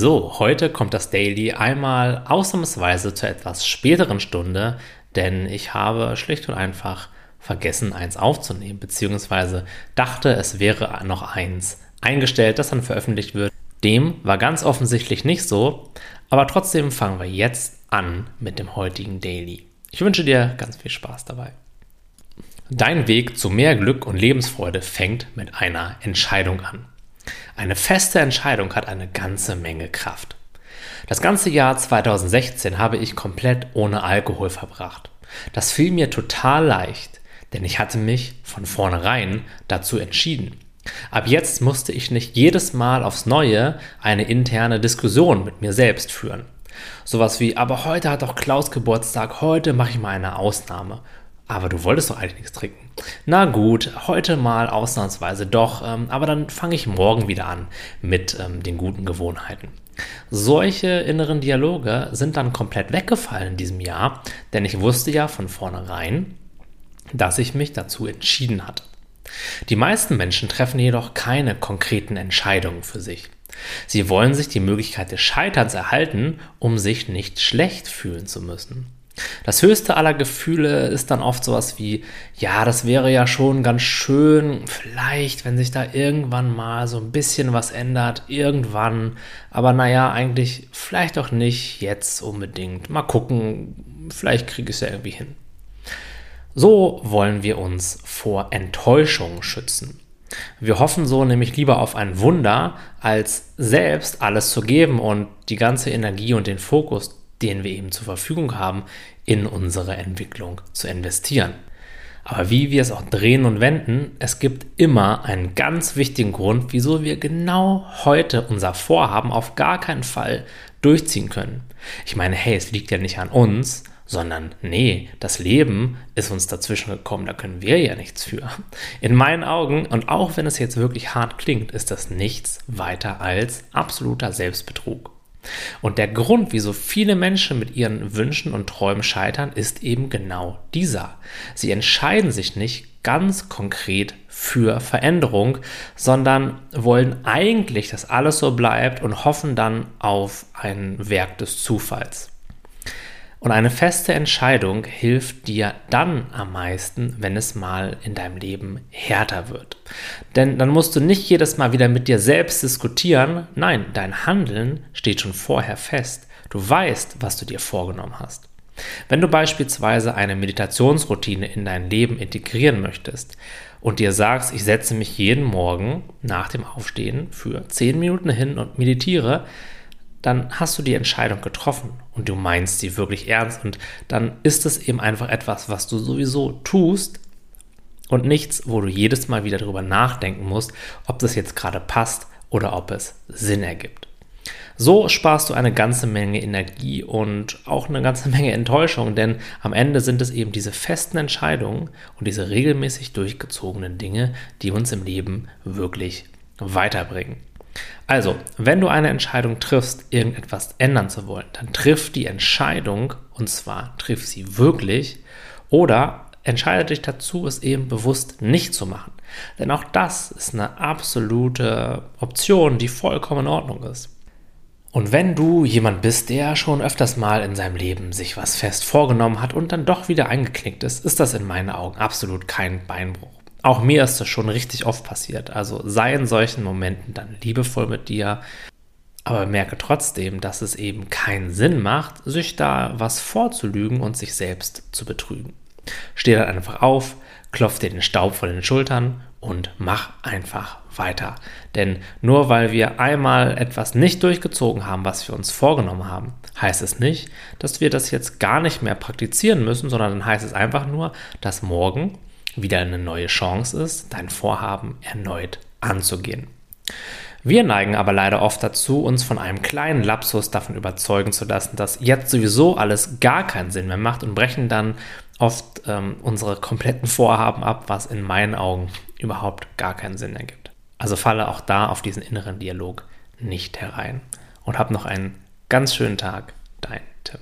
So, heute kommt das Daily einmal ausnahmsweise zur etwas späteren Stunde, denn ich habe schlicht und einfach vergessen, eins aufzunehmen, beziehungsweise dachte, es wäre noch eins eingestellt, das dann veröffentlicht wird. Dem war ganz offensichtlich nicht so, aber trotzdem fangen wir jetzt an mit dem heutigen Daily. Ich wünsche dir ganz viel Spaß dabei. Dein Weg zu mehr Glück und Lebensfreude fängt mit einer Entscheidung an. Eine feste Entscheidung hat eine ganze Menge Kraft. Das ganze Jahr 2016 habe ich komplett ohne Alkohol verbracht. Das fiel mir total leicht, denn ich hatte mich von vornherein dazu entschieden. Ab jetzt musste ich nicht jedes Mal aufs Neue eine interne Diskussion mit mir selbst führen. Sowas wie, aber heute hat doch Klaus Geburtstag, heute mache ich mal eine Ausnahme. Aber du wolltest doch eigentlich nichts trinken. Na gut, heute mal ausnahmsweise doch, ähm, aber dann fange ich morgen wieder an mit ähm, den guten Gewohnheiten. Solche inneren Dialoge sind dann komplett weggefallen in diesem Jahr, denn ich wusste ja von vornherein, dass ich mich dazu entschieden hatte. Die meisten Menschen treffen jedoch keine konkreten Entscheidungen für sich. Sie wollen sich die Möglichkeit des Scheiterns erhalten, um sich nicht schlecht fühlen zu müssen. Das höchste aller Gefühle ist dann oft sowas wie, ja, das wäre ja schon ganz schön, vielleicht, wenn sich da irgendwann mal so ein bisschen was ändert, irgendwann, aber naja, eigentlich vielleicht auch nicht jetzt unbedingt. Mal gucken, vielleicht kriege ich es ja irgendwie hin. So wollen wir uns vor Enttäuschung schützen. Wir hoffen so nämlich lieber auf ein Wunder, als selbst alles zu geben und die ganze Energie und den Fokus den wir eben zur Verfügung haben, in unsere Entwicklung zu investieren. Aber wie wir es auch drehen und wenden, es gibt immer einen ganz wichtigen Grund, wieso wir genau heute unser Vorhaben auf gar keinen Fall durchziehen können. Ich meine, hey, es liegt ja nicht an uns, sondern nee, das Leben ist uns dazwischen gekommen, da können wir ja nichts für. In meinen Augen, und auch wenn es jetzt wirklich hart klingt, ist das nichts weiter als absoluter Selbstbetrug. Und der Grund, wieso viele Menschen mit ihren Wünschen und Träumen scheitern, ist eben genau dieser. Sie entscheiden sich nicht ganz konkret für Veränderung, sondern wollen eigentlich, dass alles so bleibt und hoffen dann auf ein Werk des Zufalls. Und eine feste Entscheidung hilft dir dann am meisten, wenn es mal in deinem Leben härter wird. Denn dann musst du nicht jedes Mal wieder mit dir selbst diskutieren. Nein, dein Handeln steht schon vorher fest. Du weißt, was du dir vorgenommen hast. Wenn du beispielsweise eine Meditationsroutine in dein Leben integrieren möchtest und dir sagst, ich setze mich jeden Morgen nach dem Aufstehen für 10 Minuten hin und meditiere, dann hast du die Entscheidung getroffen und du meinst sie wirklich ernst und dann ist es eben einfach etwas, was du sowieso tust und nichts, wo du jedes Mal wieder darüber nachdenken musst, ob das jetzt gerade passt oder ob es Sinn ergibt. So sparst du eine ganze Menge Energie und auch eine ganze Menge Enttäuschung, denn am Ende sind es eben diese festen Entscheidungen und diese regelmäßig durchgezogenen Dinge, die uns im Leben wirklich weiterbringen. Also, wenn du eine Entscheidung triffst, irgendetwas ändern zu wollen, dann triff die Entscheidung und zwar triff sie wirklich oder entscheide dich dazu, es eben bewusst nicht zu machen. Denn auch das ist eine absolute Option, die vollkommen in Ordnung ist. Und wenn du jemand bist, der schon öfters mal in seinem Leben sich was fest vorgenommen hat und dann doch wieder eingeknickt ist, ist das in meinen Augen absolut kein Beinbruch. Auch mir ist das schon richtig oft passiert. Also sei in solchen Momenten dann liebevoll mit dir, aber merke trotzdem, dass es eben keinen Sinn macht, sich da was vorzulügen und sich selbst zu betrügen. Steh dann einfach auf, klopf dir den Staub von den Schultern und mach einfach weiter. Denn nur weil wir einmal etwas nicht durchgezogen haben, was wir uns vorgenommen haben, heißt es nicht, dass wir das jetzt gar nicht mehr praktizieren müssen, sondern dann heißt es einfach nur, dass morgen wieder eine neue Chance ist, dein Vorhaben erneut anzugehen. Wir neigen aber leider oft dazu, uns von einem kleinen Lapsus davon überzeugen zu lassen, dass jetzt sowieso alles gar keinen Sinn mehr macht und brechen dann oft ähm, unsere kompletten Vorhaben ab, was in meinen Augen überhaupt gar keinen Sinn ergibt. Also falle auch da auf diesen inneren Dialog nicht herein und hab noch einen ganz schönen Tag, dein Tim.